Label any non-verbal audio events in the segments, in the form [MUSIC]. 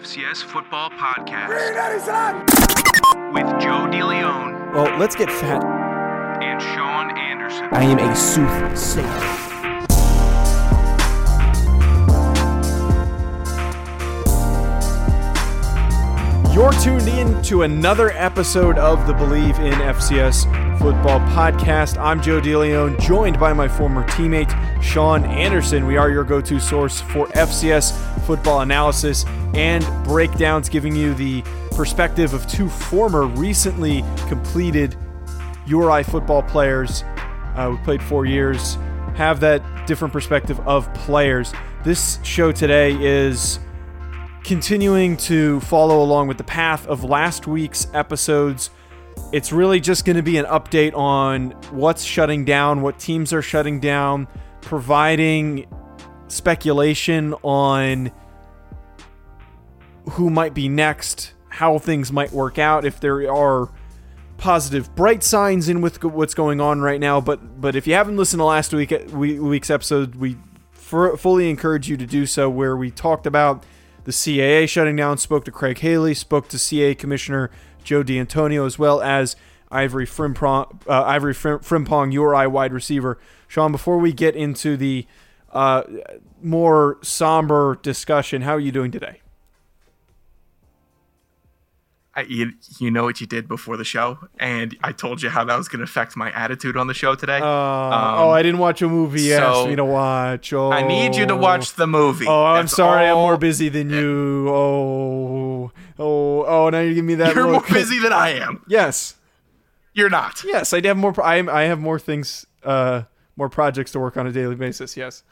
FCS Football Podcast with Joe DeLeon Well, let's get fat. and Sean Anderson. I am a soothsayer. You're tuned in to another episode of the Believe in FCS Football podcast. I'm Joe DeLeon, joined by my former teammate Sean Anderson. We are your go to source for FCS football analysis and breakdowns, giving you the perspective of two former, recently completed URI football players. Uh, we played four years, have that different perspective of players. This show today is continuing to follow along with the path of last week's episodes. It's really just going to be an update on what's shutting down, what teams are shutting down, providing speculation on who might be next, how things might work out, if there are positive bright signs in with what's going on right now. But but if you haven't listened to last week week's episode we fully encourage you to do so where we talked about the CAA shutting down spoke to Craig Haley spoke to CAA commissioner Joe D'Antonio as well as Ivory Frimpong uh, Ivory Frim- Frimpong URI wide receiver Sean before we get into the uh, more somber discussion how are you doing today I, you, you know what you did before the show, and I told you how that was going to affect my attitude on the show today. Uh, oh, I didn't watch a movie. You asked Um, so me to watch. Oh, I need you to watch the movie. Oh, I'm That's sorry. I'm more busy than you. Oh, oh, oh. Now you give me that. You're more busy than I am. [LAUGHS] Yes, You're not. yes. I have more. I. I have more things. Uh, more projects to work on a daily basis. Yes.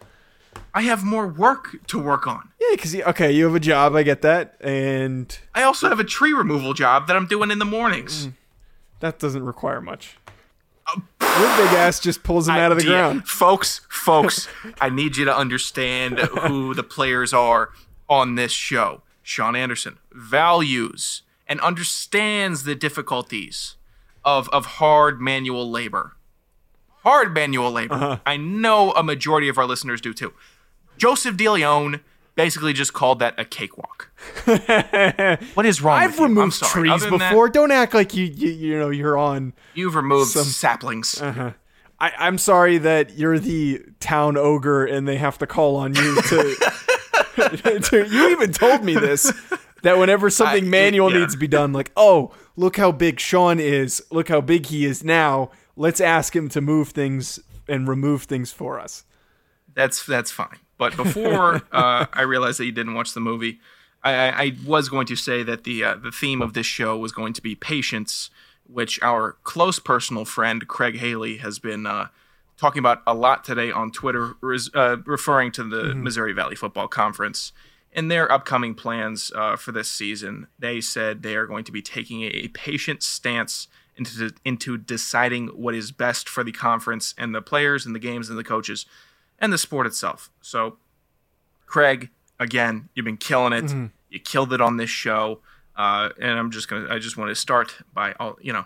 I have more work to work on. Yeah, because okay, you have a job. I get that, and I also have a tree removal job that I'm doing in the mornings. Mm. that doesn't require much. Your big ass just pulls them out of the ground. Folks, folks, [LAUGHS] I need you to understand who the players are on this show. Sean Anderson values and understands the difficulties of, of hard manual labor. Hard manual labor. Uh-huh. I know a majority of our listeners do too. Joseph DeLeon basically just called that a cakewalk. [LAUGHS] what is wrong I've with you? I'm removed trees than that, before. Don't act like you, you. You know you're on. you've removed Some- saplings. I, I'm sorry that you're the town ogre and they have to call on you to. [LAUGHS] to- you even told me this that whenever something I- manual yeah. needs to be done, like, oh, look how big Sean is, look how big he is now. Let's ask him to move things and remove things for us. That's that's fine. But before [LAUGHS] uh, I realized that you didn't watch the movie, I, I, I was going to say that the uh, the theme of this show was going to be patience, which our close personal friend Craig Haley has been uh, talking about a lot today on Twitter, res- uh, referring to the Missouri Valley Football Conference. In their upcoming plans uh, for this season, they said they are going to be taking a patient stance into into deciding what is best for the conference and the players and the games and the coaches and the sport itself. So, Craig, again, you've been killing it. Mm-hmm. You killed it on this show, uh, and I'm just gonna. I just want to start by all you know,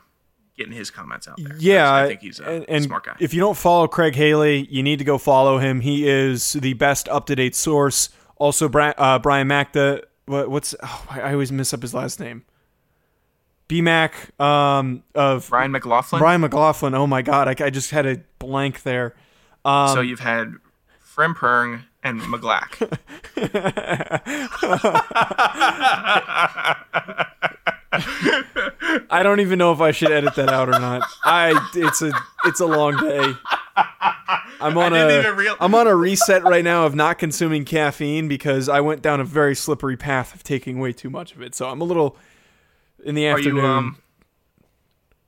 getting his comments out there. Yeah, I think he's a and, and smart guy. If you don't follow Craig Haley, you need to go follow him. He is the best up to date source. Also, Bri- uh, Brian Macda. What, what's oh, I I always mess up his last name. BMAC um, of Brian McLaughlin. Brian McLaughlin. Oh my God, I, I just had a blank there. Um, so you've had Frimpong, and McGlack. [LAUGHS] I don't even know if I should edit that out or not. I it's a it's a long day. I'm on a real- am on a reset right now of not consuming caffeine because I went down a very slippery path of taking way too much of it. So I'm a little in the afternoon. you um?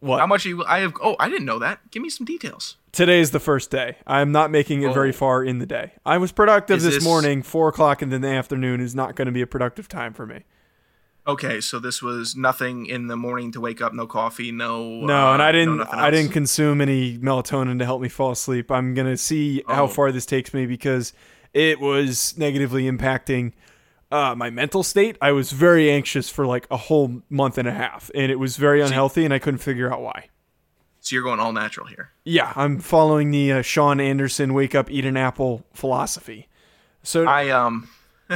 what? How much are you? I have. Oh, I didn't know that. Give me some details. Today is the first day. I'm not making it very Oh. far in the day. I was productive this, this- morning. Four o'clock in the afternoon is not going to be a productive time for me. Okay, so this was nothing in the morning to wake up. No coffee. No. No, uh, and I didn't. nothing I didn't consume any melatonin to help me fall asleep. I'm gonna see how Oh. far this takes me because it was negatively impacting uh, my mental state. I was very anxious for like a whole month and a half, and it was very unhealthy, and I couldn't figure out why. So you're going all natural here. Yeah, I'm following the uh, Sean Anderson "wake up, eat an apple" philosophy. So I um,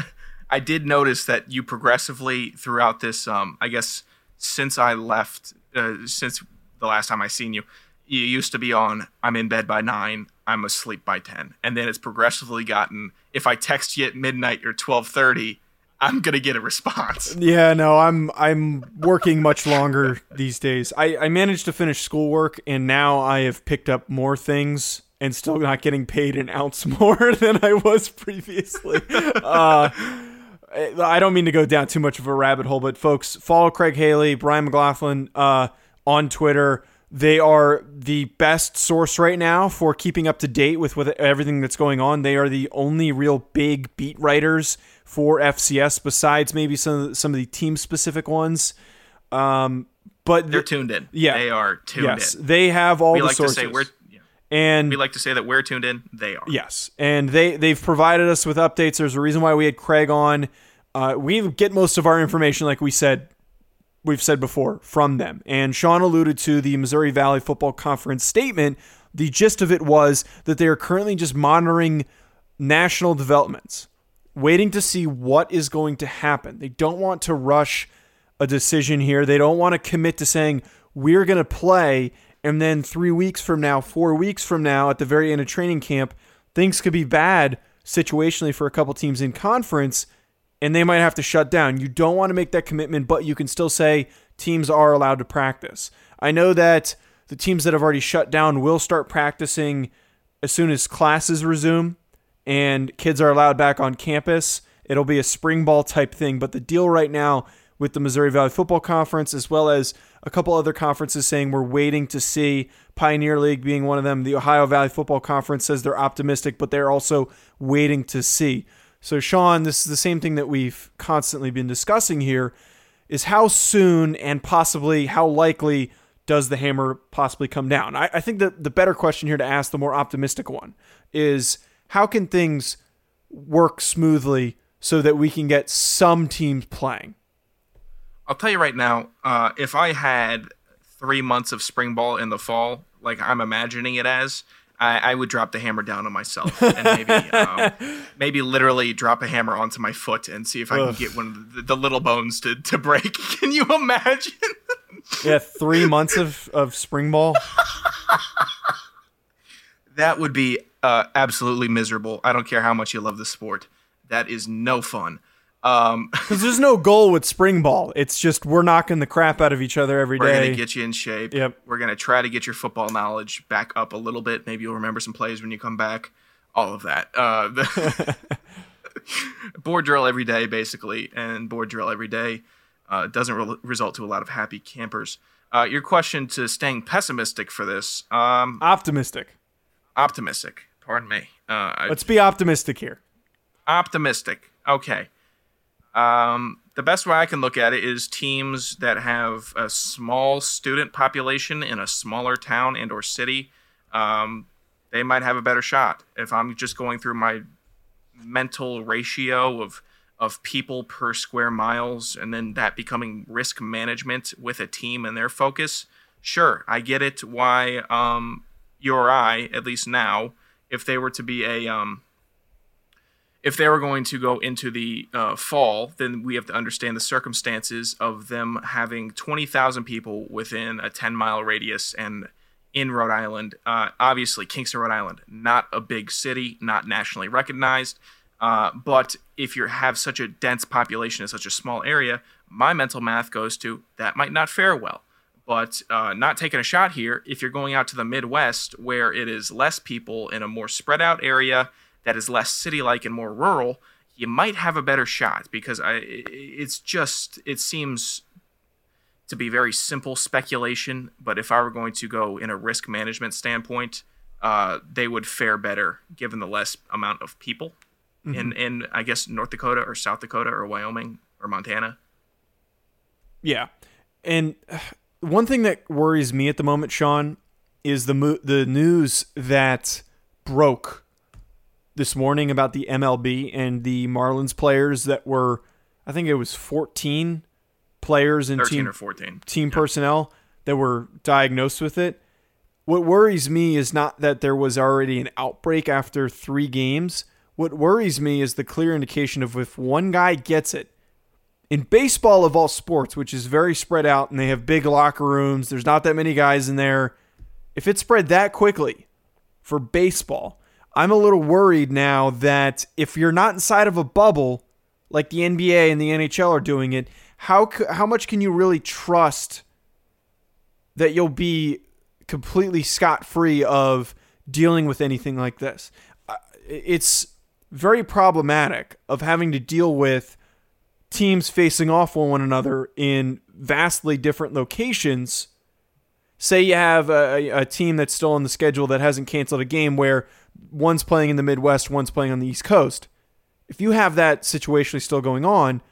[LAUGHS] I did notice that you progressively throughout this um, I guess since I left, uh, since the last time I seen you, you used to be on. I'm in bed by nine. I'm asleep by ten, and then it's progressively gotten. If I text you at midnight or twelve thirty, I'm gonna get a response. Yeah, no, I'm I'm working much longer these days. I, I managed to finish schoolwork and now I have picked up more things and still not getting paid an ounce [LAUGHS] more than I was previously. [LAUGHS] uh, I don't mean to go down too much of a rabbit hole, but folks, follow Craig Haley, Brian McLaughlin uh, on Twitter. They are the best source right now for keeping up to date with, with everything that's going on. They are the only real big beat writers for FCS, besides maybe some of the, some of the team specific ones. Um, but They're tuned in. Yeah. they are tuned yes, in. they have all We the like sources. to say we're. yeah. and We like to say that we're tuned in. They are. Yes, and they they've provided us with updates. There's a reason why we had Craig on. Uh, we get most of our information, like we said, we've said before, from them. And Sean alluded to the Missouri Valley Football Conference statement. The gist of it was that they are currently just monitoring national developments, waiting to see what is going to happen. They don't want to rush a decision here. They don't want to commit to saying we're going to play and then 3 weeks from now, 4 weeks from now at the very end of training camp, things could be bad situationally for a couple teams in conference and they might have to shut down. You don't want to make that commitment, but you can still say teams are allowed to practice. I know that the teams that have already shut down will start practicing as soon as classes resume and kids are allowed back on campus. It'll be a spring ball type thing, but the deal right now with the Missouri Valley Football Conference, as well as a couple other conferences saying we're waiting to see, Pioneer League being one of them, the Ohio Valley Football Conference says they're optimistic, but they're also waiting to see. So, Sean, this is the same thing that we've constantly been discussing here is how soon and possibly how likely does the hammer possibly come down? I, I think that the better question here to ask, the more optimistic one, is how can things work smoothly so that we can get some teams playing? I'll tell you right now, uh, if I had three months of spring ball in the fall, like I'm imagining it as, I, I would drop the hammer down on myself [LAUGHS] and maybe, um, maybe literally drop a hammer onto my foot and see if I Ugh. can get one of the, the little bones to, to break. [LAUGHS] Can you imagine? Yeah, three months of, of spring ball. that would be uh, absolutely miserable. I don't care how much you love the sport. That is no fun. Um, [LAUGHS] Because there's no goal with spring ball. It's just we're knocking the crap out of each other every We're day. gonna get you in shape. Yep. We're gonna try to get your football knowledge back up a little bit. Maybe you'll remember some plays when you come back. All of that. Uh, the [LAUGHS] board drill every day, basically, and board drill every day uh, doesn't re- result to a lot of happy campers. Uh, your question to staying pessimistic for this, um, optimistic. optimistic. Pardon me. Uh, Let's be optimistic here. optimistic. Okay. Um, the best way I can look at it is teams that have a small student population in a smaller town and or city. Um, they might have a better shot. If I'm just going through my mental ratio of of people per square miles and then that becoming risk management with a team and their focus, sure, I get it why um, you or I, at least now, if they were to be a um, if they were going to go into the uh, fall, then we have to understand the circumstances of them having 20,000 people within a 10 mile radius and in Rhode Island. Uh, obviously, Kingston, Rhode Island, not a big city, not nationally recognized. Uh, but if you have such a dense population in such a small area, my mental math goes to that might not fare well. But uh, not taking a shot here, if you're going out to the Midwest where it is less people in a more spread out area that is less city like and more rural, you might have a better shot because I, it's just, it seems to be very simple speculation. But if I were going to go in a risk management standpoint, uh, they would fare better given the less amount of people in, in, I guess, North Dakota or South Dakota or Wyoming or Montana. Yeah. And uh, one thing that worries me at the moment, Sean, is the mo- the news that broke this morning about the MLB and the Marlins players that were, I think it was 14 players and team or 14. team personnel that were diagnosed with it. What worries me is not that there was already an outbreak after three games. What worries me is the clear indication of if one guy gets it. In baseball of all sports, which is very spread out and they have big locker rooms, there's not that many guys in there. If it spread that quickly for baseball, I'm a little worried now that if you're not inside of a bubble like the NBA and the NHL are doing it, how how much can you really trust that you'll be completely scot free of dealing with anything like this? It's very problematic of having to deal with teams facing off one another in vastly different locations. Say you have a, a team that's still on the schedule that hasn't canceled a game where one's playing in the Midwest, one's playing on the East Coast. If you have that situationally still going on,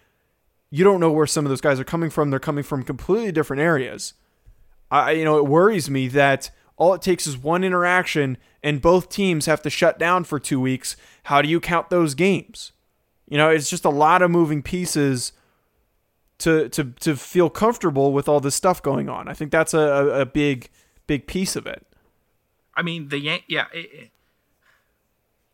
you don't know where some of those guys are coming from. They're coming from completely different areas. I, you know, it worries me that all it takes is one interaction and both teams have to shut down for two weeks. How do you count those games? You know, it's just a lot of moving pieces to to to feel comfortable with all this stuff going on. I think that's a, a, big big piece of it. I mean, the Yan- yeah, it,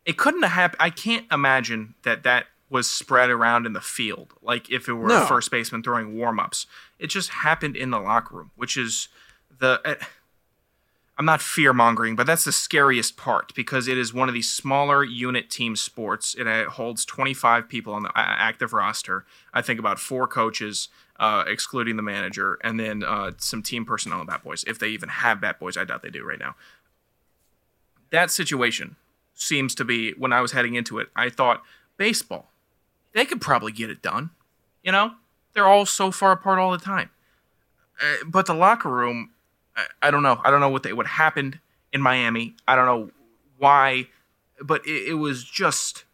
it- it couldn't have happened. I can't imagine that that was spread around in the field, like if it were No. a first baseman throwing warm ups. It just happened in the locker room, which is the. eh, I'm not fear mongering, but that's the scariest part because it is one of these smaller unit team sports. It uh, holds 25 people on the active roster. I think about four coaches, uh, excluding the manager, and then uh, some team personnel and bat boys. If they even have bat boys, I doubt they do right now. That situation seems to be when I was heading into it. I thought baseball, they could probably get it done. You know, they're all so far apart all the time. Uh, but the locker room, I, I don't know. I don't know what they, what happened in Miami. I don't know why, but it, it was just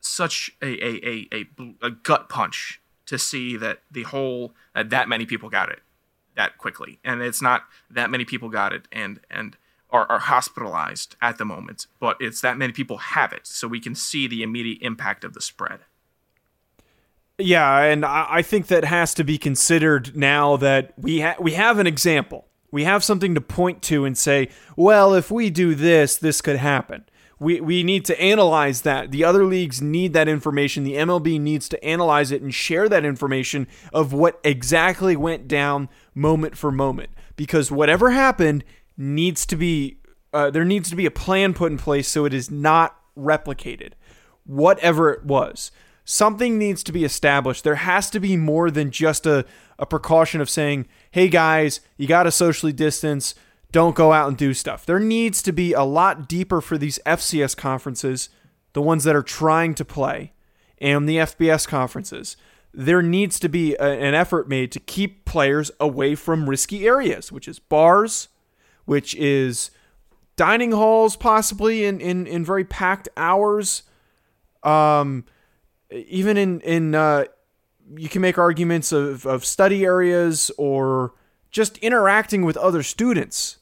such a a, a, a a gut punch to see that the whole that that many people got it that quickly, and it's not that many people got it and and are, are hospitalized at the moment, but it's that many people have it, so we can see the immediate impact of the spread. Yeah, and I I think that has to be considered now that we ha- we have an example. We have something to point to and say, well, if we do this, this could happen. We, we need to analyze that. The other leagues need that information. The MLB needs to analyze it and share that information of what exactly went down moment for moment. Because whatever happened needs to be, uh, there needs to be a plan put in place so it is not replicated whatever it was. Something needs to be established. There has to be more than just a, a precaution of saying, hey guys, you got to socially distance. Don't go out and do stuff. There needs to be a lot deeper for these FCS conferences, the ones that are trying to play, and the FBS conferences. There needs to be a- an effort made to keep players away from risky areas, which is bars, which is dining halls, possibly in, in, in very packed hours um, even in in uh, you can make arguments of, of study areas or just interacting with other students.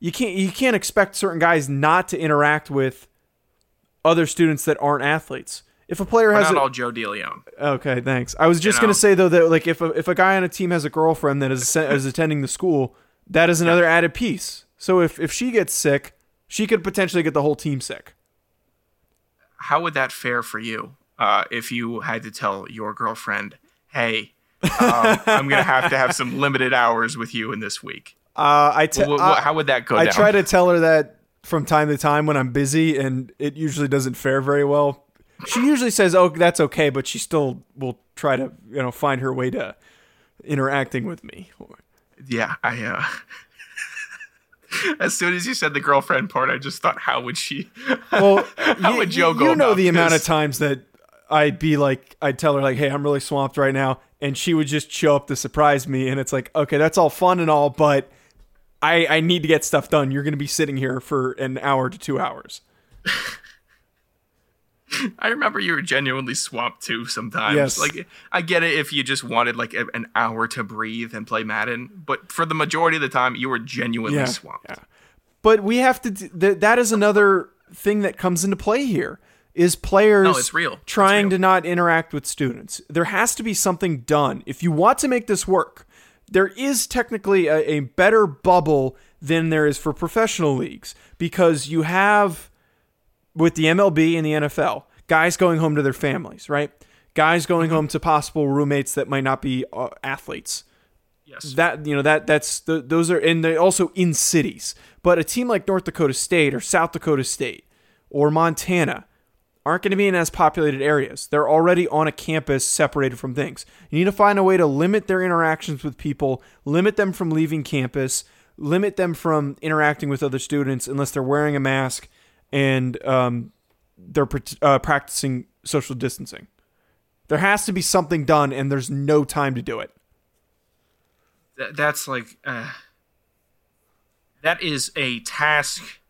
You can't you can't expect certain guys not to interact with other students that aren't athletes. If a player We're has not a, all Joe DeLeon. Okay, thanks. I was just know? gonna say though that like if a, if a guy on a team has a girlfriend that is is attending the school, that is another added piece. So if if she gets sick, she could potentially get the whole team sick. How would that fare for you uh, if you had to tell your girlfriend, "Hey, um, [LAUGHS] I'm gonna have to have some limited hours with you in this week"? Uh, I te- wh- I- how would that go I down? try to tell her that from time to time when I'm busy, and it usually doesn't fare very well. she usually says, "Oh, that's okay," but she still will try to you know find her way to interacting with me. Yeah, I. uh [LAUGHS] As soon as you said the girlfriend part, I just thought, how would she? [LAUGHS] Well, How you, would Joe you go know about the amount of times that I'd be like, I'd tell her like, "Hey, I'm really swamped right now," and she would just show up to surprise me, and it's like, okay, that's all fun and all, but I I need to get stuff done. You're going to be sitting here for an hour to two hours. [LAUGHS] I remember you were genuinely swamped too sometimes. Yes. Like I get it if you just wanted like a, an hour to breathe and play Madden, but for the majority of the time you were genuinely Yeah, swamped. yeah. But we have to. d- Th- that is another thing that comes into play here. Is players No, it's real. It's trying real. to not interact with students. There has to be something done if you want to make this work. There is technically a, a better bubble than there is for professional leagues because you have with the MLB and the NFL, guys going home to their families, right? Guys going home to possible roommates that might not be uh, athletes. Yes. that you know that that's the, those are and they're also in cities. But a team like north dakota state or south dakota state or montana aren't going to be in as populated areas. They're already on a campus separated from things. You need to find a way to limit their interactions with people limit them from leaving campus limit them from interacting with other students unless they're wearing a mask and um, they're uh, practicing social distancing. There has to be something done and there's no time to do it. Th- that's like uh, that is a task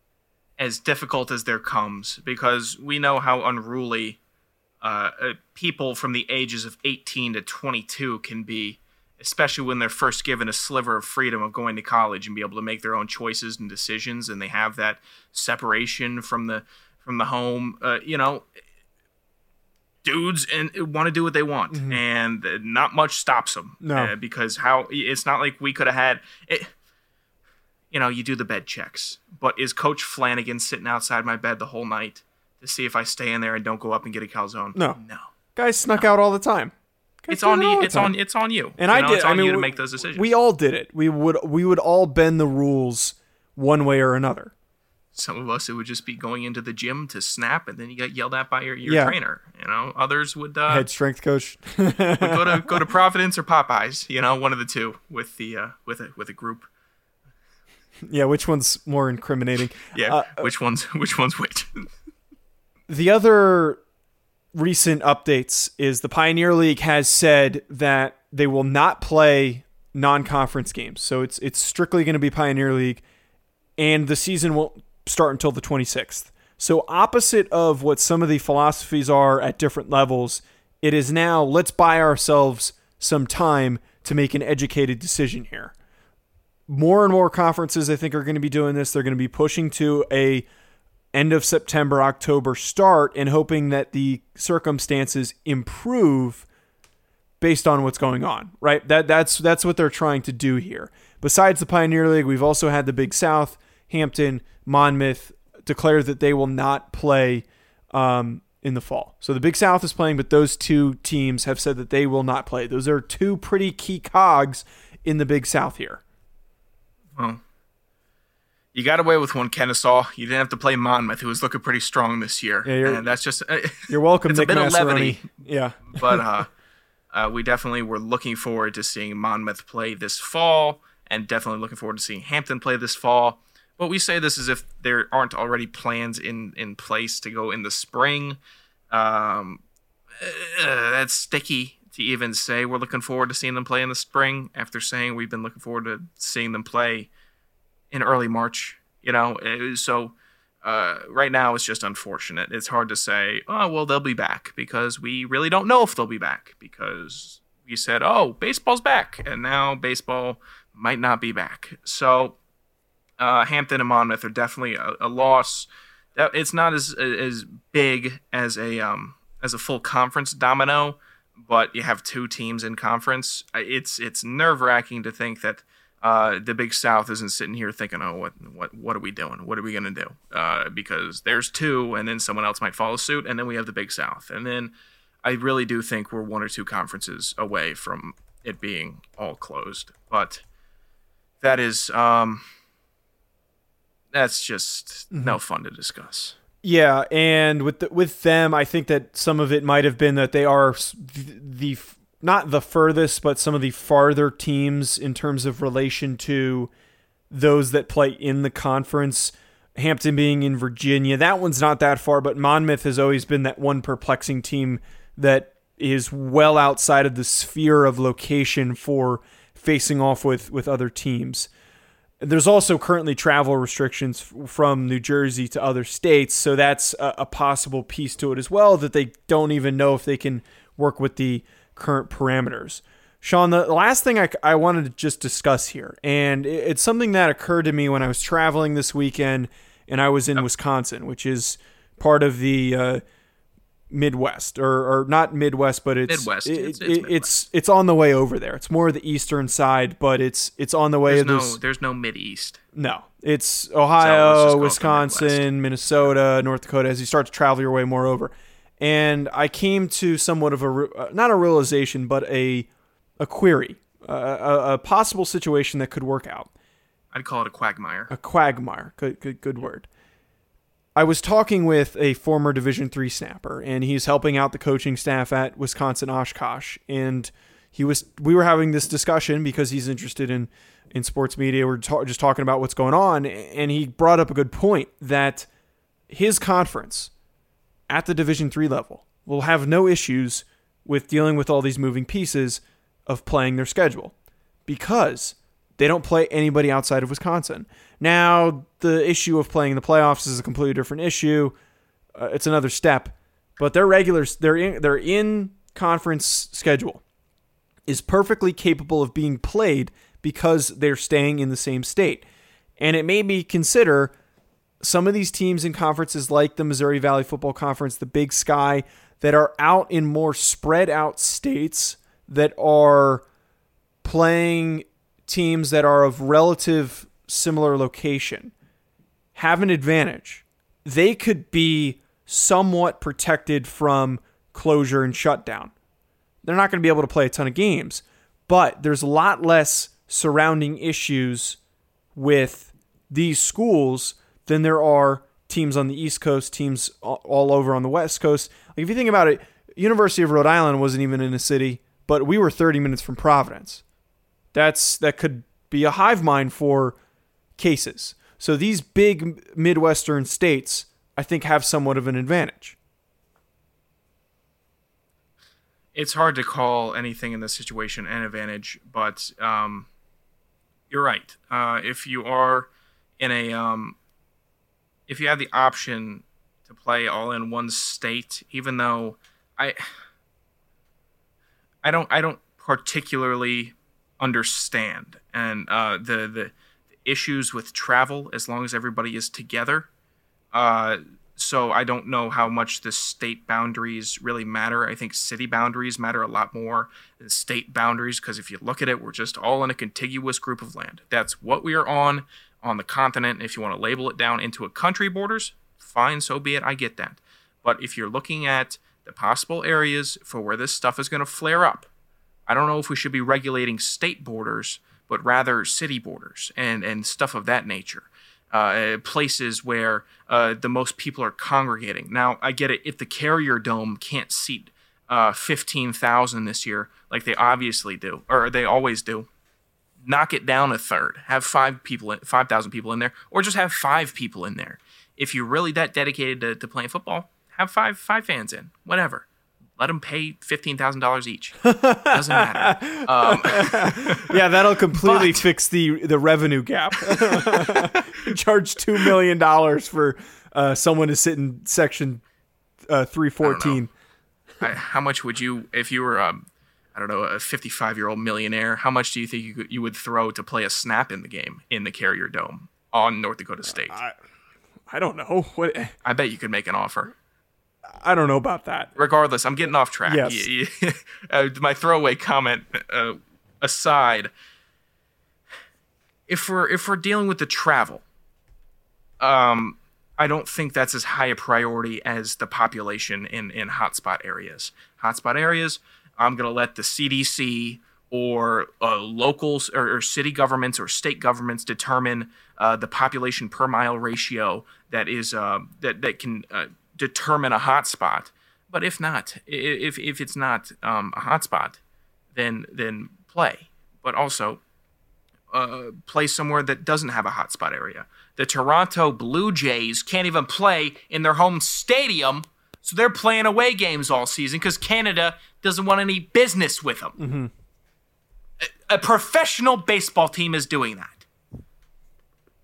as difficult as there comes because we know how unruly uh, uh, people from the ages of 18 to 22 can be especially when they're first given a sliver of freedom of going to college and be able to make their own choices and decisions and they have that separation from the from the home uh, you know dudes and want to do what they want and uh, not much stops them No. uh, because how it's not like we could have had it you know you do the bed checks but is coach flanagan sitting outside my bed the whole night to see if i stay in there and don't go up and get a calzone No. no Guys snuck out all the time. It's on you the it's time. on it's on you And You I know, did. it's I on mean, you to make those decisions We all did it. We would we would all bend the rules one way or another. some of us it would just be going into the gym to snap and then you get yelled at by your, your Yeah. trainer you know others would uh, Head strength coach. would go to go to [LAUGHS] providence or popeyes you know one of the two with the uh with a with a group yeah, which one's more incriminating? yeah Uh, which one's which one's which The other recent updates is the Pioneer League has said that they will not play non-conference games. So it's it's strictly going to be Pioneer League and the season won't start until the 26th. So opposite of what some of the philosophies are at different levels, it is now let's buy ourselves some time to make an educated decision here. More and more conferences I think are going to be doing this. They're going to be pushing to a end of September, October start and hoping that the circumstances improve based on what's going on, right? That that's that's what they're trying to do here. Besides the Pioneer League, we've also had the Big South, Hampton, Monmouth declare that they will not play um, in the fall. So the Big South is playing, but those two teams have said that they will not play. Those are two pretty key cogs in the Big South here. well you got away with one Kennesaw. You didn't have to play Monmouth, who was looking pretty strong this year. Yeah, you're- and that's just [LAUGHS] You're welcome, It's a Nick bit of Massaroni. levity. Yeah. but uh, [LAUGHS] uh, we definitely were looking forward to seeing Monmouth play this fall, and definitely looking forward to seeing Hampton play this fall. But we say this as if there aren't already plans in in place to go in the spring. Um, uh, that's sticky to even say we're looking forward to seeing them play in the spring after saying we've been looking forward to seeing them play in early March. You know, so uh, right now it's just unfortunate. It's hard to say, oh, well, they'll be back because we really don't know if they'll be back because we said, oh, baseball's back, and now baseball might not be back. So uh, Hampton and Monmouth are definitely a, a loss. It's not as as big as a um, as a full conference domino, but you have two teams in conference. It's it's nerve wracking to think that uh, the Big South isn't sitting here thinking, "Oh, what what what are we doing? What are we gonna do?" Uh, because there's two, and then someone else might follow suit, and then we have the Big South, and then I really do think we're one or two conferences away from it being all closed. But that is um, that's just no fun to discuss. Yeah, and with the, with them, I think that some of it might have been that they are the, not the furthest, but some of the farther teams in terms of relation to those that play in the conference. Hampton being in Virginia, that one's not that far, but Monmouth has always been that one perplexing team that is well outside of the sphere of location for facing off with with other teams. There's also currently travel restrictions from New Jersey to other states, so that's a, a possible piece to it as well that they don't even know if they can work with the current parameters. Sean, the last thing I, I wanted to just discuss here, and it's something that occurred to me when I was traveling this weekend and I was in Wisconsin, which is part of the uh, Midwest, or, or not Midwest, but it's Midwest. it- It's- it's it's, it's on the way over there. It's more the eastern side, but it's it's on the way. There's no, There's- there's no mid east. no, it's So Ohio, it Wisconsin, Minnesota, North Dakota. As you start to travel your way more over, and I came to somewhat of a uh, not a realization, but a a query, a, a, a possible situation that could work out, I'd call it a quagmire. a quagmire. Good, good, good word. I was talking with a former Division three snapper, and he's helping out the coaching staff at Wisconsin Oshkosh. And he was, we were having this discussion because he's interested in in sports media. We're ta- just talking about what's going on, and he brought up a good point that his conference at the Division three level will have no issues with dealing with all these moving pieces of playing their schedule because they don't play anybody outside of Wisconsin. Now, the issue of playing the playoffs is a completely different issue. Uh, it's another step, but their regulars, their in, their in conference schedule is perfectly capable of being played because they're staying in the same state. And it made me consider some of these teams in conferences like the Missouri Valley Football Conference, the Big Sky, that are out in more spread out states that are playing teams that are of relative similar location have an advantage. They could be somewhat protected from closure and shutdown. They're not going to be able to play a ton of games, but there's a lot less surrounding issues with these schools than there are teams on the East Coast, teams all- all over on the West Coast. Like if you think about it, University of Rhode Island wasn't even in a city, but we were 30 minutes from Providence. That's that could be a hive mind for cases. So these big Midwestern states, I think, have somewhat of an advantage. it's hard to call anything in this situation an advantage, but um, you're right. Uh, if you are in a, um, if you have the option to play all in one state, even though I, I don't, I don't particularly understand and uh, the the issues with travel as long as everybody is together. Uh, so I don't know how much the state boundaries really matter. I think city boundaries matter a lot more than state boundaries because if you look at it, we're just all in a contiguous group of land. That's what we are on on the continent. If you want to label it down into a country borders, fine, so be it. I get that. But if you're looking at the possible areas for where this stuff is going to flare up, I don't know if we should be regulating state borders, but rather city borders and, and stuff of that nature. Uh, places where uh, the most people are congregating. Now, I get it. If the Carrier Dome can't seat uh, 15,000 this year, like they obviously do, or they always do, knock it down a third. Have five people, 5,000 people in there, or just have five people in there. If you're really that dedicated to, to playing football, have five five fans in. Whatever. Let them pay fifteen thousand dollars each. Doesn't matter. [LAUGHS] Um, [LAUGHS] Yeah, that'll completely fix the the revenue gap. [LAUGHS] Charge two million dollars for uh, someone to sit in section uh, three fourteen. How much would you, if you were, um, I don't know, a 55 year old millionaire, how much do you think you, could, you would throw to play a snap in the game in the Carrier Dome on North Dakota State? I, I don't know [LAUGHS] what. I bet you could make an offer. I don't know about that. Regardless, I'm getting off track. Yes. [LAUGHS] Uh, my throwaway comment uh, aside, if we're if we're dealing with the travel, um, I don't think that's as high a priority as the population in in hotspot areas. Hotspot areas, I'm gonna let the CDC or uh, locals or, or city governments or state governments determine uh, the population per mile ratio that is uh, that that can uh, determine a hotspot. But if not, if if it's not um, a hotspot, then then play. But also uh, play somewhere that doesn't have a hotspot area. The Toronto Blue Jays can't even play in their home stadium, so they're playing away games all season because Canada doesn't want any business with them. A, a professional baseball team is doing that.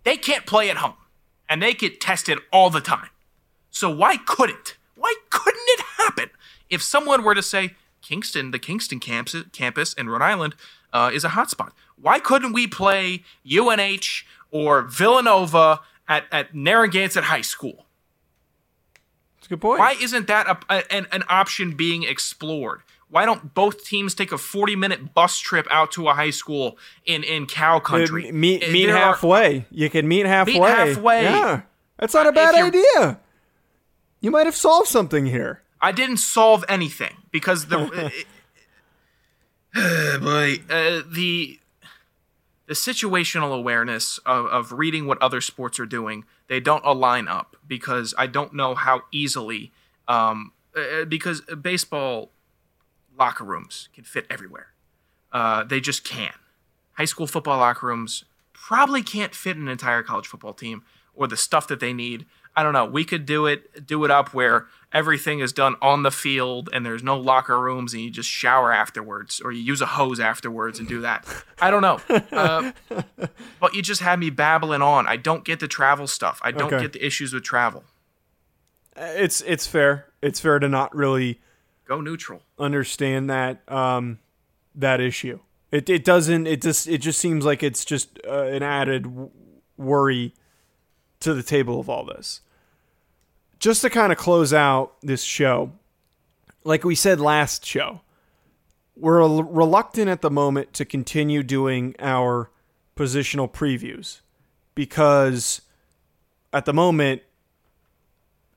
They can't play at home, and they get tested all the time. So why couldn't? Why couldn't it happen if someone were to say Kingston, the Kingston campus, campus in Rhode Island, uh, is a hotspot? Why couldn't we play UNH or Villanova at, at Narragansett High School? A good point. Why isn't that a, a- an, an option being explored? Why don't both teams take a 40 minute bus trip out to a high school in, in cow country? Meet Uh, meet there are- halfway. you can meet halfway. Meet halfway. Yeah, that's not a bad idea. You might have solved something here. I didn't solve anything because the uh, [LAUGHS] [SIGHS] boy, uh, the the situational awareness of, of reading what other sports are doing they don't align up because I don't know how easily um, uh, because baseball locker rooms can fit everywhere. Uh, they just can. High school football locker rooms probably can't fit an entire college football team or the stuff that they need. I don't know. We could do it do it up where everything is done on the field and there's no locker rooms and you just shower afterwards or you use a hose afterwards and do that. I don't know. [LAUGHS] Uh, but you just had me babbling on. I don't get the travel stuff. I don't Okay. get the issues with travel. It's it's fair. It's fair to not really Go neutral. understand that um, that issue. It it doesn't. It just it just seems like it's just uh, an added w- worry to the table of all this. Just to kind of close out this show, like we said last show, we're reluctant at the moment to continue doing our positional previews because at the moment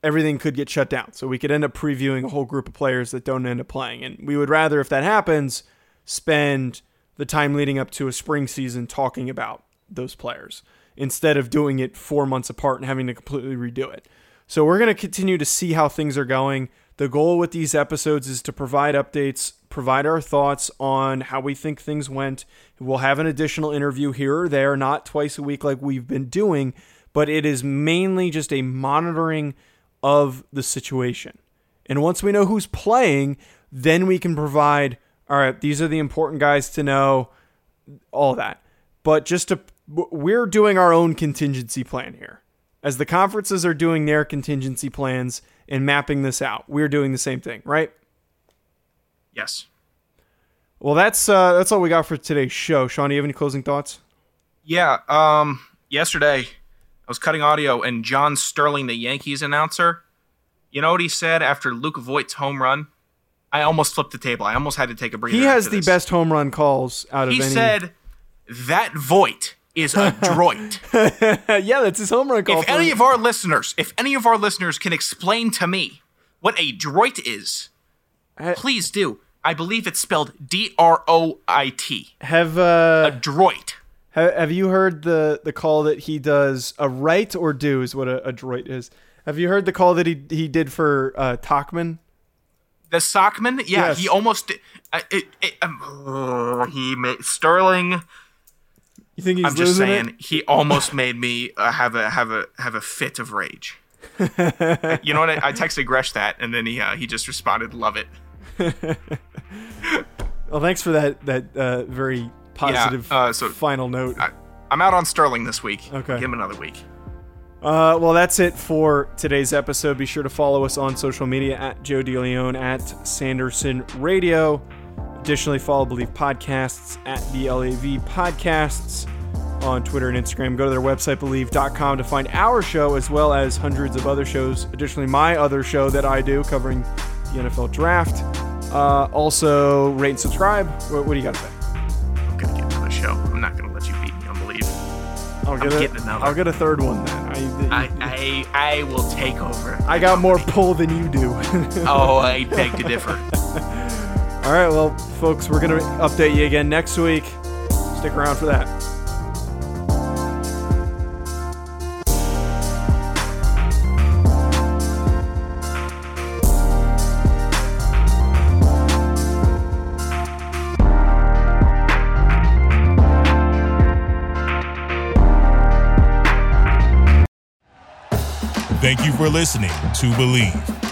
everything could get shut down. So we could end up previewing a whole group of players that don't end up playing. And we would rather, if that happens, spend the time leading up to a spring season talking about those players instead of doing it four months apart and having to completely redo it. So we're going to continue to see how things are going. The goal with these episodes is to provide updates, provide our thoughts on how we think things went. We'll have an additional interview here or there, not twice a week like we've been doing, but it is mainly just a monitoring of the situation. And once we know who's playing, then we can provide, all right, these are the important guys to know, all that. But just to, we're doing our own contingency plan here. As the conferences are doing their contingency plans and mapping this out, we're doing the same thing, right? Yes. Well, that's uh, that's all we got for today's show. Sean, do you have any closing thoughts? Yeah. Um. Yesterday, I was cutting audio, and John Sterling, the Yankees announcer, you know what he said after Luke Voit's home run? I almost flipped the table. I almost had to take a breather. He has the this. best home run calls out of He any. said that Voit is adroit. [LAUGHS] yeah, that's his home run call. if any of our listeners, if any of our listeners can explain to me what a droid is, please do. I believe it's spelled D R O I T. have A uh, droid. ha- have you heard the the call that he does? A right or do is what a, a droid is. Have you heard the call that he he did for uh, Tauchman? The Sockman, yeah, Yes. he almost. Uh, it, it, um, he made Sterling. You think he's I'm just saying, it? he almost made me uh, have a have a have a fit of rage. [LAUGHS] you know what? I, I texted Gresh that, and then he uh, he just responded, "Love it." [LAUGHS] Well, thanks for that that uh, very positive uh, so- final note. I, I'm out on Sterling this week. Okay. give him another week. Uh, well, that's it for today's episode. Be sure to follow us on social media at Joe DeLeon at Sanderson Radio. Additionally, follow Believe Podcasts at BLAV Podcasts on Twitter and Instagram. Go to their website, believe.com, to find our show as well as hundreds of other shows. Additionally, my other show that I do covering the NFL draft. Uh, also, rate and subscribe. What, what do you got to say? I'm gonna get another show. I'm not gonna let you beat me on Believe. I'll get, getting a, another. I'll get a third one then. I, I I I will take over. I got more pull than you do. Oh, I [LAUGHS] beg to differ. All right, well, folks, we're going to update you again next week. Stick around for that. Thank you for listening to Believe.